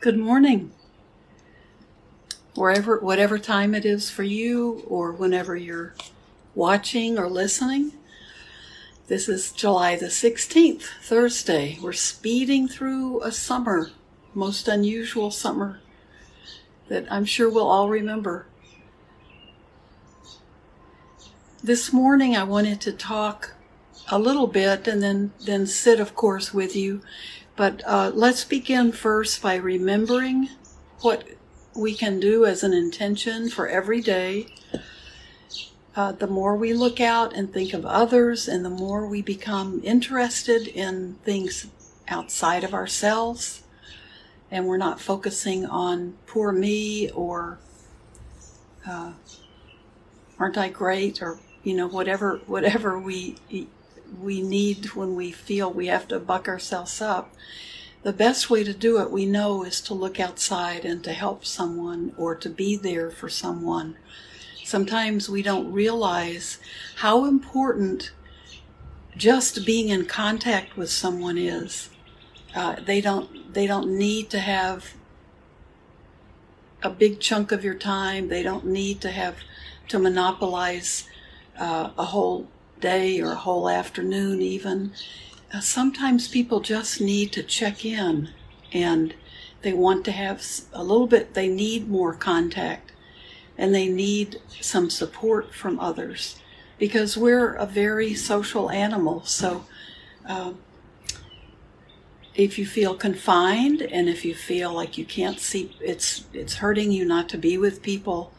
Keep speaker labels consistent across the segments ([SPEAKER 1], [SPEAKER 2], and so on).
[SPEAKER 1] Good morning. Wherever, whatever time it is for you, or whenever you're watching or listening, this is July the 16th, Thursday. We're speeding through a summer, most unusual summer that I'm sure we'll all remember. This morning, I wanted to talk a little bit and then, then sit, of course, with you but uh, let's begin first by remembering what we can do as an intention for every day. Uh, the more we look out and think of others, and the more we become interested in things outside of ourselves, and we're not focusing on poor me or uh, aren't I great or you know whatever whatever we we need when we feel we have to buck ourselves up, the best way to do it, we know, is to look outside and to help someone or to be there for someone. Sometimes we don't realize how important just being in contact with someone is. Uh, they don't they don't need to have a big chunk of your time. They don't need to have to monopolize uh, a whole day or a whole afternoon, even. Uh, sometimes people just need to check in and they want to have a little bit, they need more contact and they need some support from others because we're a very social animal. So, uh, if you feel confined and if you feel like you can't see it's it's hurting you not to be with people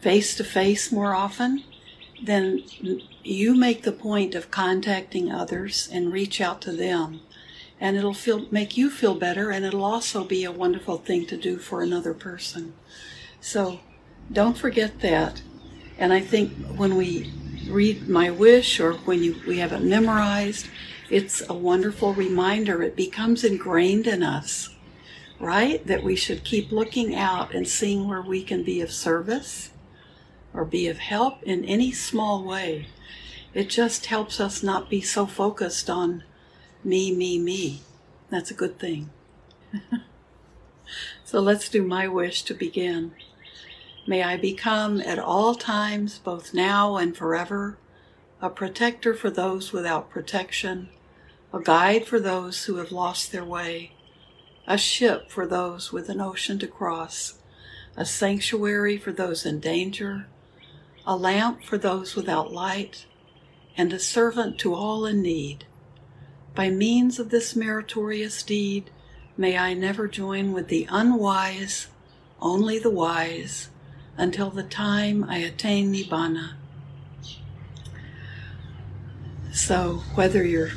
[SPEAKER 1] face to face more often then you make the point of contacting others and reach out to them. And it'll feel make you feel better and it'll also be a wonderful thing to do for another person. So don't forget that. And i think when we read my wish or when you we have it memorized it's a wonderful reminder. It becomes ingrained in us right? That we should keep looking out and seeing where we can be of service or be of help in any small way. It just helps us not be so focused on me, me, me. That's a good thing. so let's do my wish to begin. May I become at all times, both now and forever, a protector for those without protection, a guide for those who have lost their way, a ship for those with an ocean to cross, a sanctuary for those in danger, a lamp for those without light, and a servant to all in need. By means of this meritorious deed, may I never join with the unwise, only the wise, until the time I attain Nibbana. So, whether you're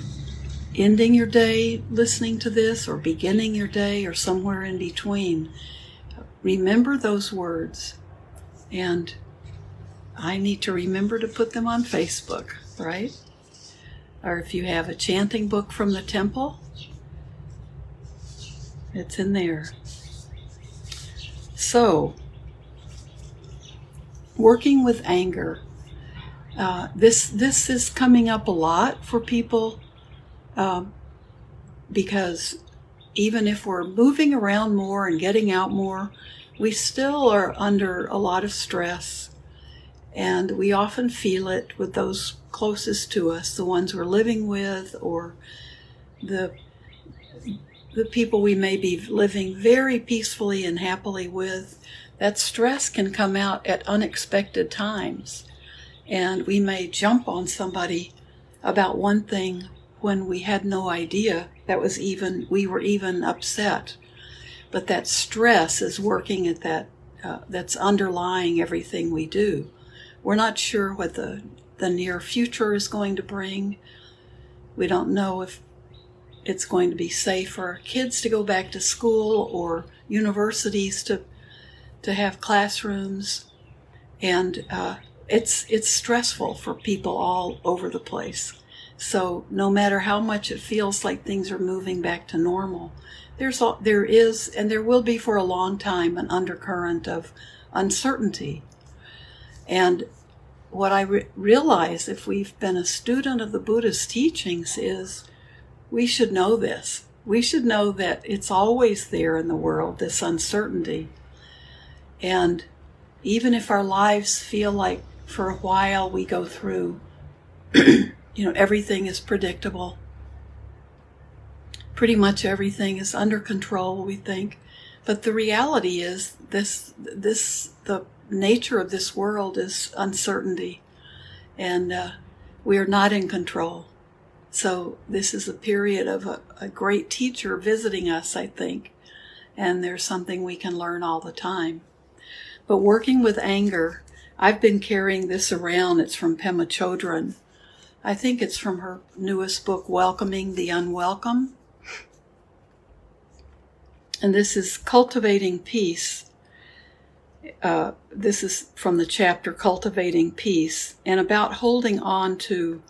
[SPEAKER 1] ending your day listening to this or beginning your day or somewhere in between, remember those words and I need to remember to put them on Facebook, right? Or if you have a chanting book from the temple, it's in there. So, working with anger. Uh, this this is coming up a lot for people um, because even if we're moving around more and getting out more, we still are under a lot of stress and we often feel it with those closest to us, the ones we're living with, or the the people we may be living very peacefully and happily with. That stress can come out at unexpected times, and we may jump on somebody about one thing when we had no idea that was even we were even upset. But that stress is working at that uh, that's underlying everything we do. We're not sure what the, the near future is going to bring. We don't know if it's going to be safe for kids to go back to school or universities to to have classrooms, and uh, it's it's stressful for people all over the place. So no matter how much it feels like things are moving back to normal, there's there is and there will be for a long time an undercurrent of uncertainty, and what I re- realize if we've been a student of the Buddha's teachings is we should know this. we should know that it's always there in the world, this uncertainty. And even if our lives feel like for a while we go through, you know, everything is predictable. Pretty much everything is under control, we think. But the reality is this this the nature of this world is uncertainty. And uh, we are not in control. So this is a period of a, a great teacher visiting us, I think. And there's something we can learn all the time. But working with anger, I've been carrying this around. It's from Pema Chodron. I think it's from her newest book, Welcoming the Unwelcome. And this is Cultivating Peace. Uh, this is from the chapter Cultivating Peace and about holding on to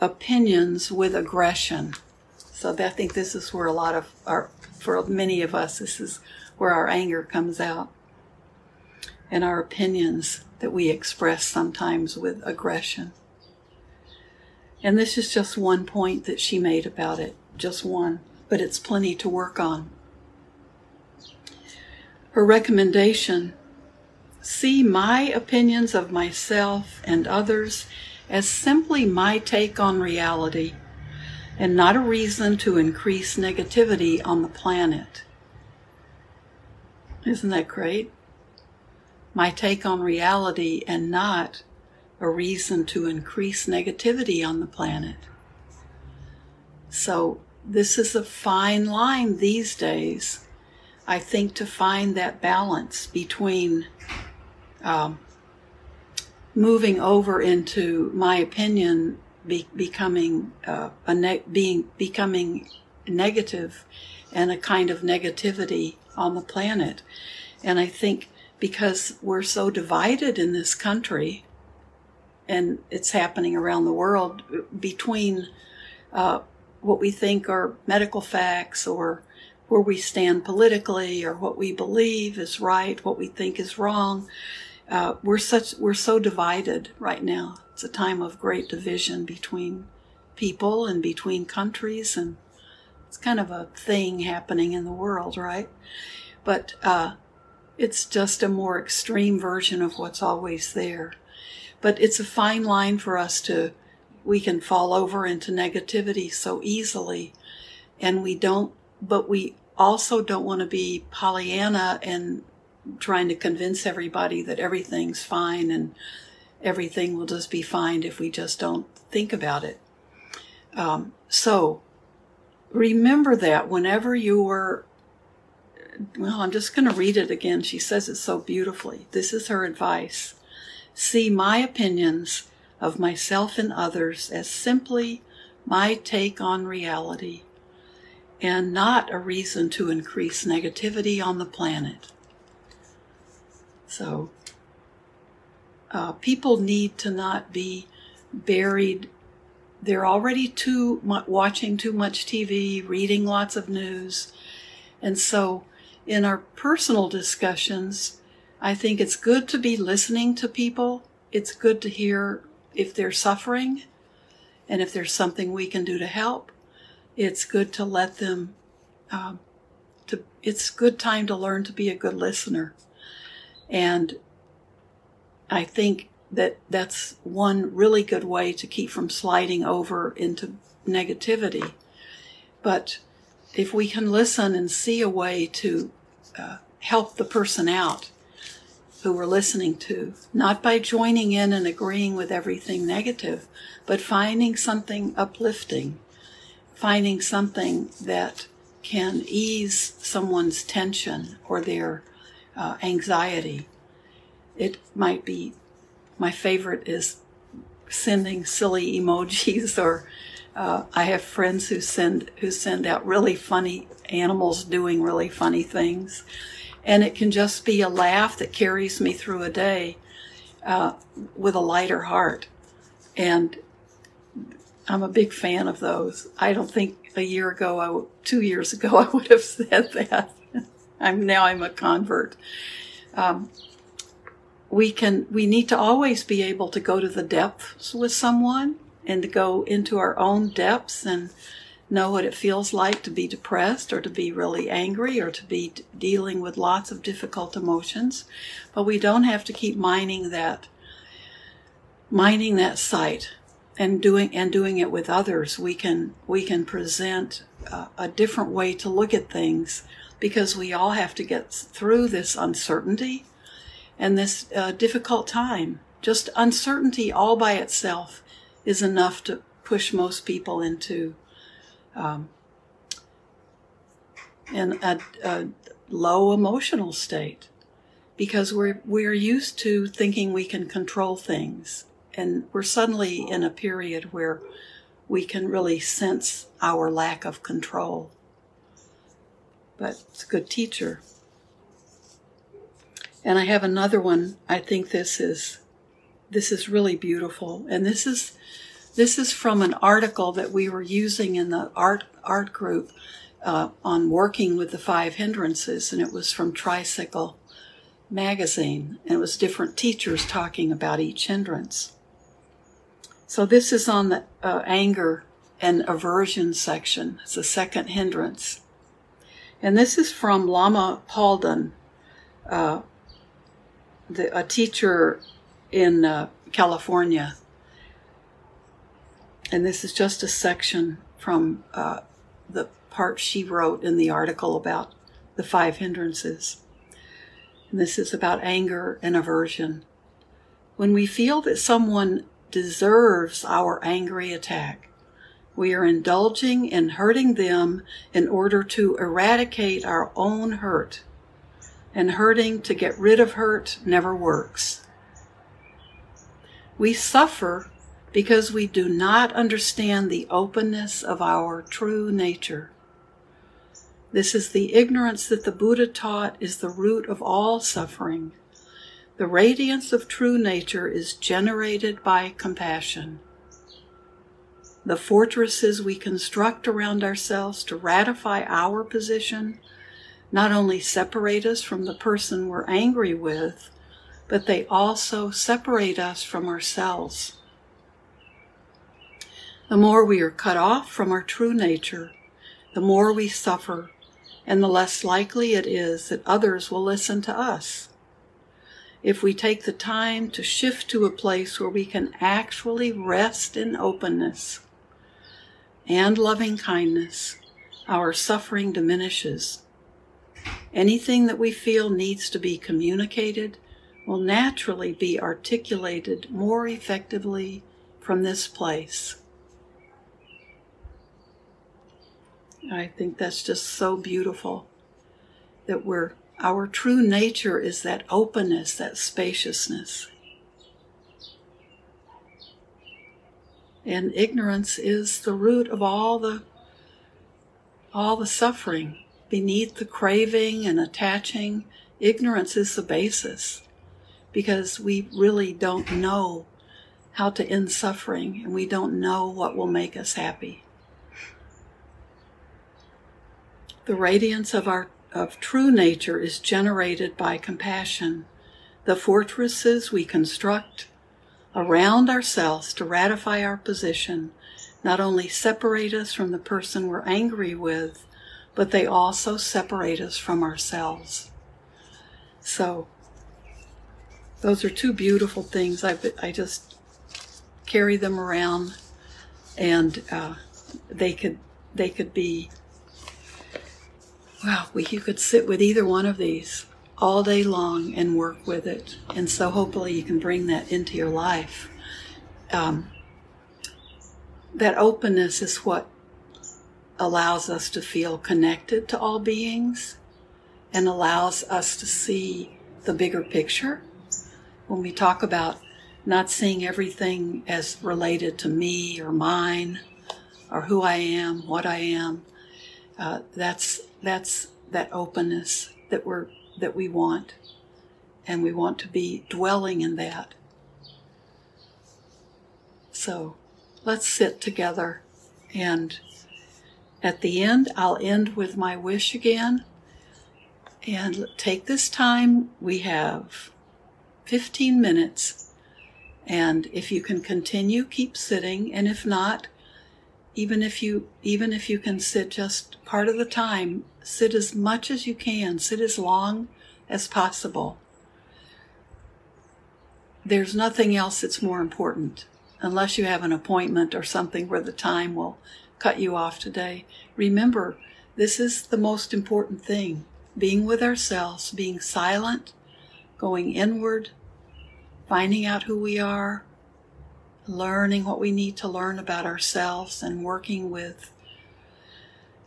[SPEAKER 1] opinions with aggression. So I think this is where a lot of our, for many of us, this is where our anger comes out and our opinions that we express sometimes with aggression. And this is just one point that she made about it, just one, but it's plenty to work on. Her recommendation see my opinions of myself and others as simply my take on reality and not a reason to increase negativity on the planet. Isn't that great? my take on reality and not a reason to increase negativity on the planet. So, this is a fine line these days, I think, to find that balance between um, moving over into my opinion be, becoming uh, a ne- being becoming negative and a kind of negativity on the planet. And I think because we're so divided in this country, and it's happening around the world between uh, what we think are medical facts or where we stand politically or what we believe is right, what we think is wrong. Uh, we're such we're so divided right now. It's a time of great division between people and between countries, and it's kind of a thing happening in the world, right? But uh, it's just a more extreme version of what's always there. But it's a fine line for us to, we can fall over into negativity so easily. And we don't, but we also don't want to be Pollyanna and trying to convince everybody that everything's fine and everything will just be fine if we just don't think about it. Um, so remember that whenever you're well, I'm just going to read it again. She says it so beautifully. This is her advice. See my opinions of myself and others as simply my take on reality and not a reason to increase negativity on the planet. So, uh, people need to not be buried. They're already too watching too much TV, reading lots of news, and so in our personal discussions, I think it's good to be listening to people. It's good to hear if they're suffering and if there's something we can do to help. It's good to let them, um, to, it's good time to learn to be a good listener. And I think that that's one really good way to keep from sliding over into negativity. But if we can listen and see a way to uh, help the person out who we're listening to, not by joining in and agreeing with everything negative, but finding something uplifting, finding something that can ease someone's tension or their uh, anxiety. It might be, my favorite is sending silly emojis or uh, I have friends who send who send out really funny animals doing really funny things, and it can just be a laugh that carries me through a day uh, with a lighter heart, and I'm a big fan of those. I don't think a year ago, two years ago, I would have said that. I'm now I'm a convert. Um, we can we need to always be able to go to the depths with someone and to go into our own depths and know what it feels like to be depressed or to be really angry or to be dealing with lots of difficult emotions. But we don't have to keep mining that, mining that site and doing, and doing it with others. We can, we can present a, a different way to look at things because we all have to get through this uncertainty and this uh, difficult time. Just uncertainty all by itself is enough to push most people into um, in a, a low emotional state because we're we're used to thinking we can control things and we're suddenly in a period where we can really sense our lack of control. But it's a good teacher. And i have another one. I think this is this is really beautiful. And this is this is from an article that we were using in the art art group uh, on working with the five hindrances, and it was from Tricycle magazine, and it was different teachers talking about each hindrance. So this is on the uh, anger and aversion section. It's the second hindrance, and this is from Lama Palden, uh, the, a teacher in uh, California and this is just a section from uh, the part she wrote in the article about the five hindrances. And this is about anger and aversion. When we feel that someone deserves our angry attack, we are indulging in hurting them in order to eradicate our own hurt. And hurting to get rid of hurt never works. We suffer because we do not understand the openness of our true nature. This is the ignorance that the Buddha taught is the root of all suffering. The radiance of true nature is generated by compassion. The fortresses we construct around ourselves to ratify our position not only separate us from the person we're angry with, but they also separate us from ourselves. The more we are cut off from our true nature, the more we suffer, and the less likely it is that others will listen to us. If we take the time to shift to a place where we can actually rest in openness and loving kindness, our suffering diminishes. Anything that we feel needs to be communicated will naturally be articulated more effectively from this place. I think that's just so beautiful that we're our true nature is that openness, that spaciousness. And ignorance is the root of all the all the suffering. Beneath the craving and attaching, ignorance is the basis because we really don't know how to end suffering and we don't know what will make us happy. The radiance of our of true nature is generated by compassion. The fortresses we construct around ourselves to ratify our position not only separate us from the person we're angry with, but they also separate us from ourselves. So, those are two beautiful things. I, I just carry them around, and uh, they could they could be Wow, we, you could sit with either one of these all day long and work with it. And so hopefully you can bring that into your life. Um, that openness is what allows us to feel connected to all beings and allows us to see the bigger picture. When we talk about not seeing everything as related to me or mine or who I am, what I am, uh, that's that's that openness that we're that we want. And we want to be dwelling in that. So let's sit together and at the end i'll end with my wish again. And take this time. We have 15 minutes. And if you can continue keep sitting. And if not even if you even if you can sit just part of the time, sit as much as you can, sit as long as possible. There's nothing else that's more important unless you have an appointment or something where the time will cut you off today. Remember, this is the most important thing being with ourselves, being silent, going inward, finding out who we are, learning what we need to learn about ourselves, and working with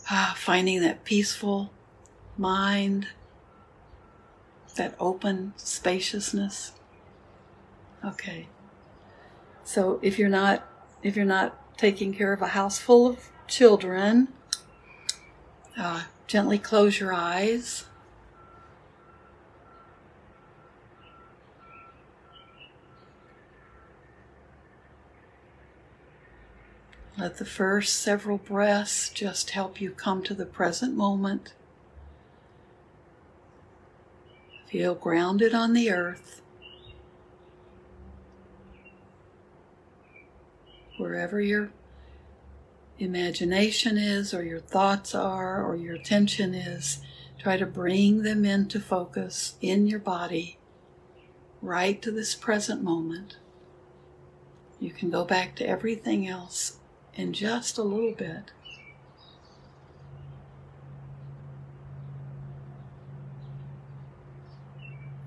[SPEAKER 1] ah, finding that peaceful mind, that open spaciousness. Okay. So if you're not if you're not taking care of a house full of children, uh, gently close your eyes. Let the first several breaths just help you come to the present moment. Feel grounded on the earth. Wherever your imagination is, or your thoughts are, or your attention is, try to bring them into focus in your body, right to this present moment. You can go back to everything else in just a little bit.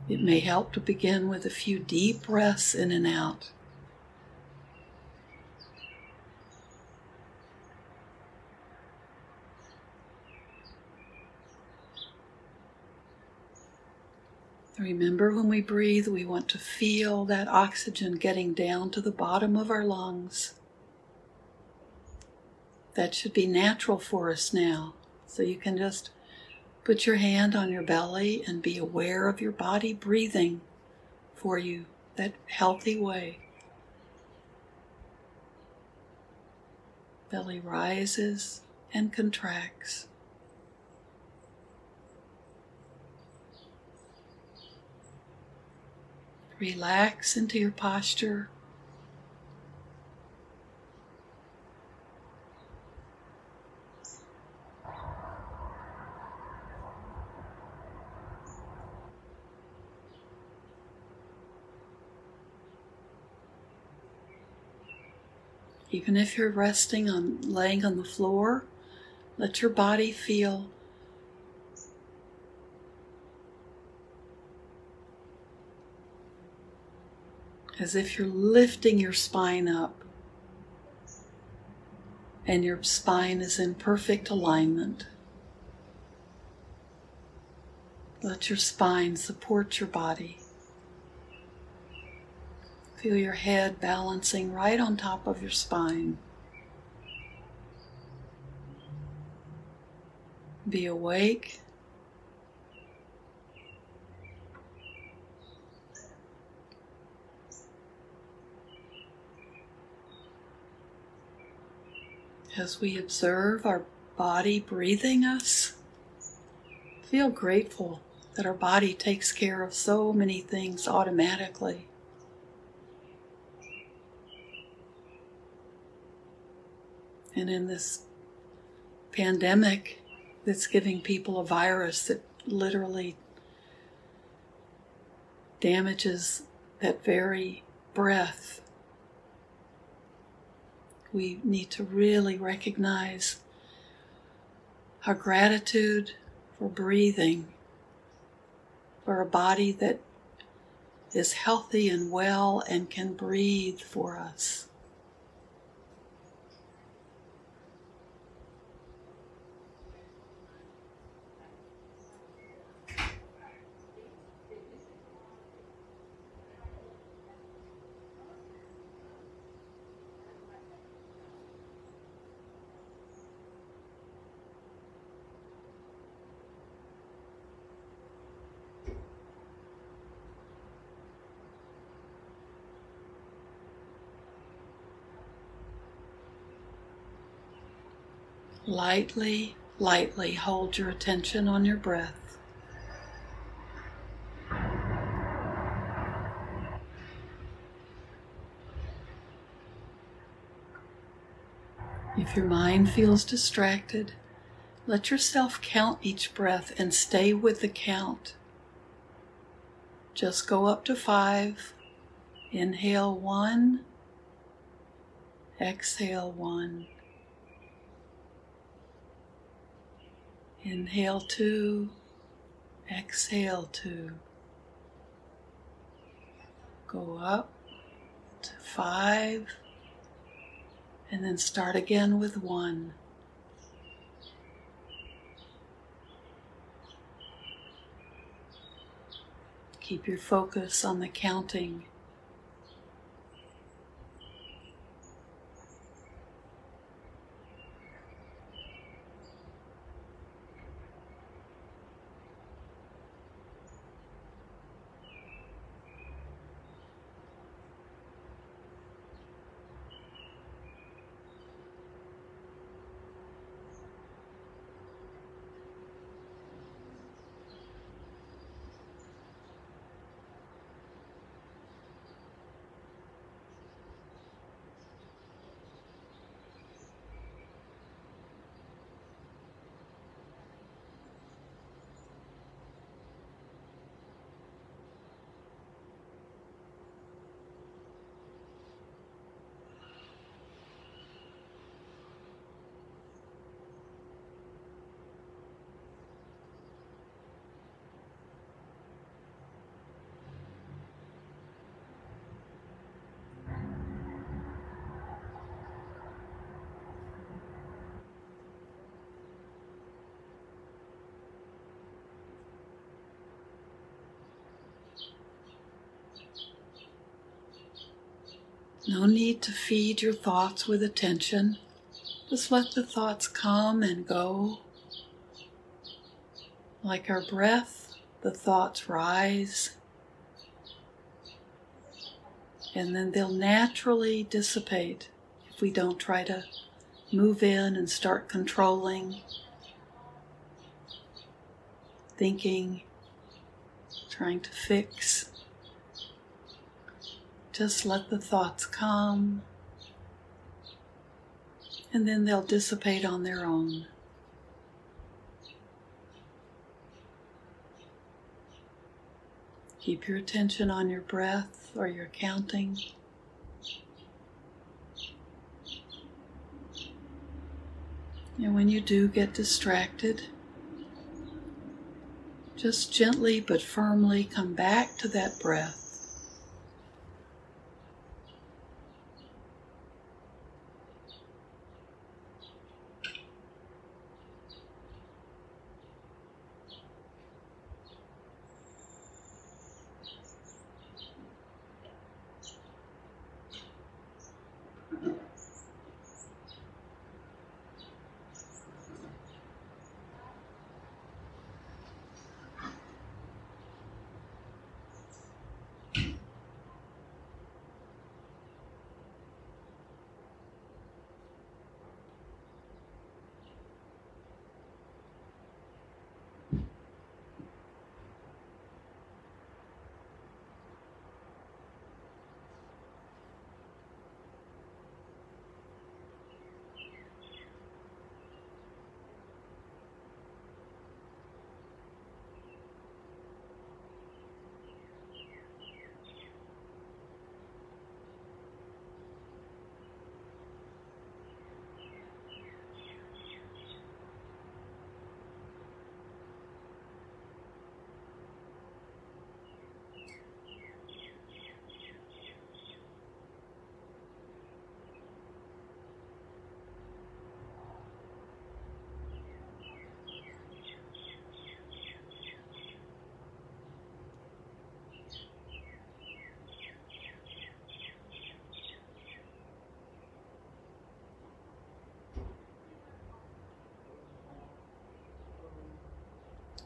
[SPEAKER 1] It may help to begin with a few deep breaths in and out. Remember when we breathe, we want to feel that oxygen getting down to the bottom of our lungs. That should be natural for us now. So you can just put your hand on your belly and be aware of your body breathing for you that healthy way. Belly rises and contracts. Relax into your posture. Even if you're resting on laying on the floor, let your body feel as if you're lifting your spine up and your spine is in perfect alignment. Let your spine support your body. Feel your head balancing right on top of your spine. Be awake. As we observe our body breathing us, feel grateful that our body takes care of so many things automatically. And in this pandemic that's giving people a virus that literally damages that very breath, we need to really recognize our gratitude for breathing, for a body that is healthy and well and can breathe for us. Lightly, lightly hold your attention on your breath. If your mind feels distracted, let yourself count each breath and stay with the count. Just go up to five. Inhale one. Exhale one. Inhale two. Exhale two. Go up to five. And then start again with one. Keep your focus on the counting. No need to feed your thoughts with attention. Just let the thoughts come and go. Like our breath, the thoughts rise and then they'll naturally dissipate if we don't try to move in and start controlling, thinking, trying to fix. Just let the thoughts come and then they'll dissipate on their own. Keep your attention on your breath or your counting. And when you do get distracted, just gently but firmly come back to that breath.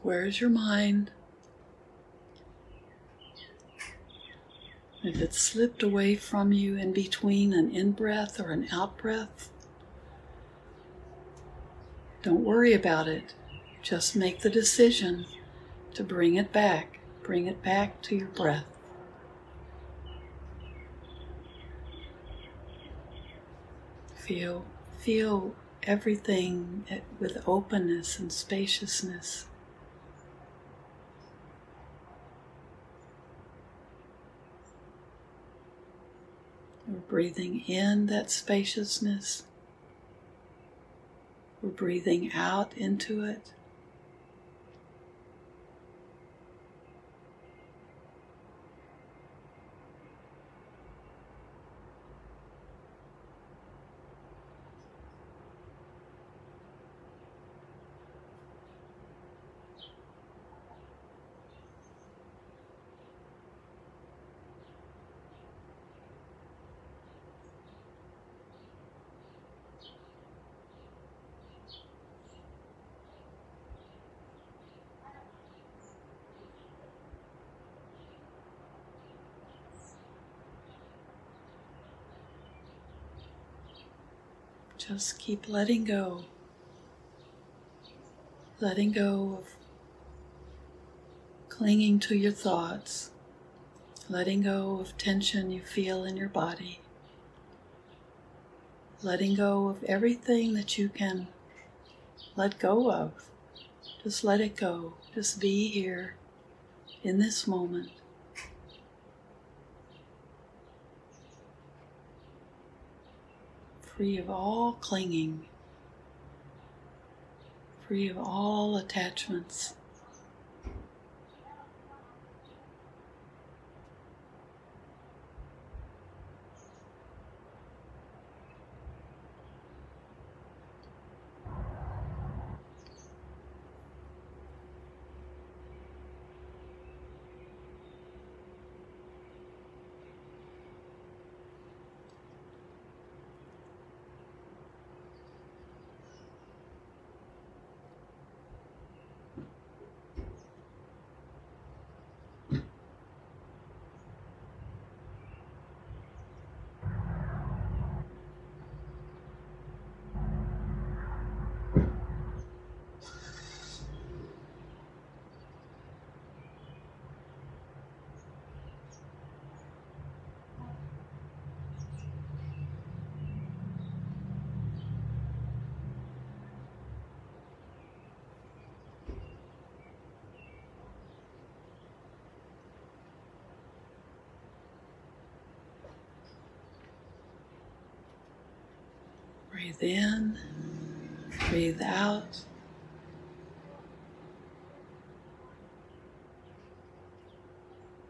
[SPEAKER 1] Where is your mind? If it slipped away from you in between an in breath or an out breath, don't worry about it. Just make the decision to bring it back. Bring it back to your breath. Feel Feel everything with openness and spaciousness. We're breathing in that spaciousness. We're breathing out into it. Just keep letting go. Letting go of clinging to your thoughts. Letting go of tension you feel in your body. Letting go of everything that you can let go of. Just let it go. Just be here in this moment. Free of all clinging, free of all attachments. Breathe in, breathe out.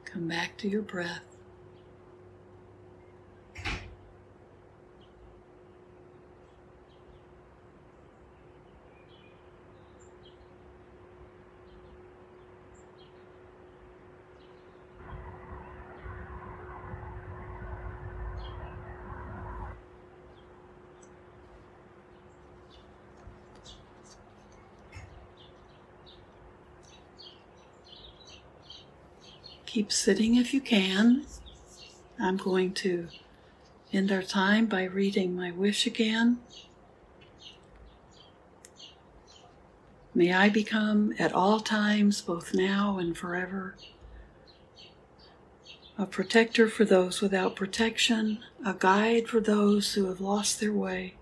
[SPEAKER 1] Come back to your breath. Keep sitting if you can. I'm going to end our time by reading my wish again. May I become at all times, both now and forever, a protector for those without protection, a guide for those who have lost their way,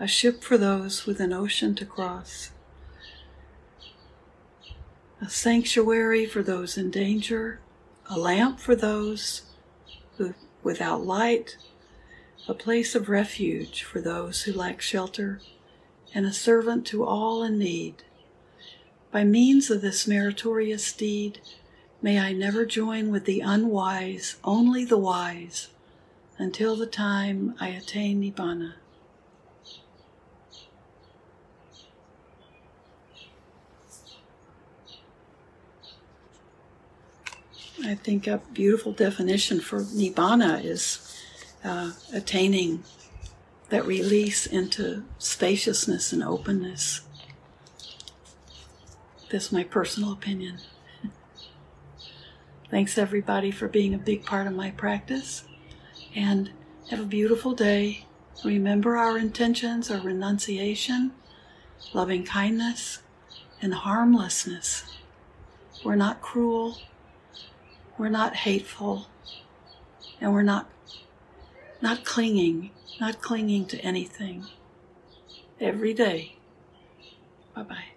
[SPEAKER 1] a ship for those with an ocean to cross, a sanctuary for those in danger, a lamp for those who, without light, a place of refuge for those who lack shelter, and a servant to all in need. By means of this meritorious deed, may I never join with the unwise, only the wise, until the time I attain Nibbana. I think a beautiful definition for nibbana is uh, attaining that release into spaciousness and openness. That's my personal opinion. Thanks everybody for being a big part of my practice and have a beautiful day. Remember our intentions are renunciation, loving kindness, and harmlessness. We're not cruel, we're not hateful and we're not not clinging, not clinging to anything. every day. Bye bye.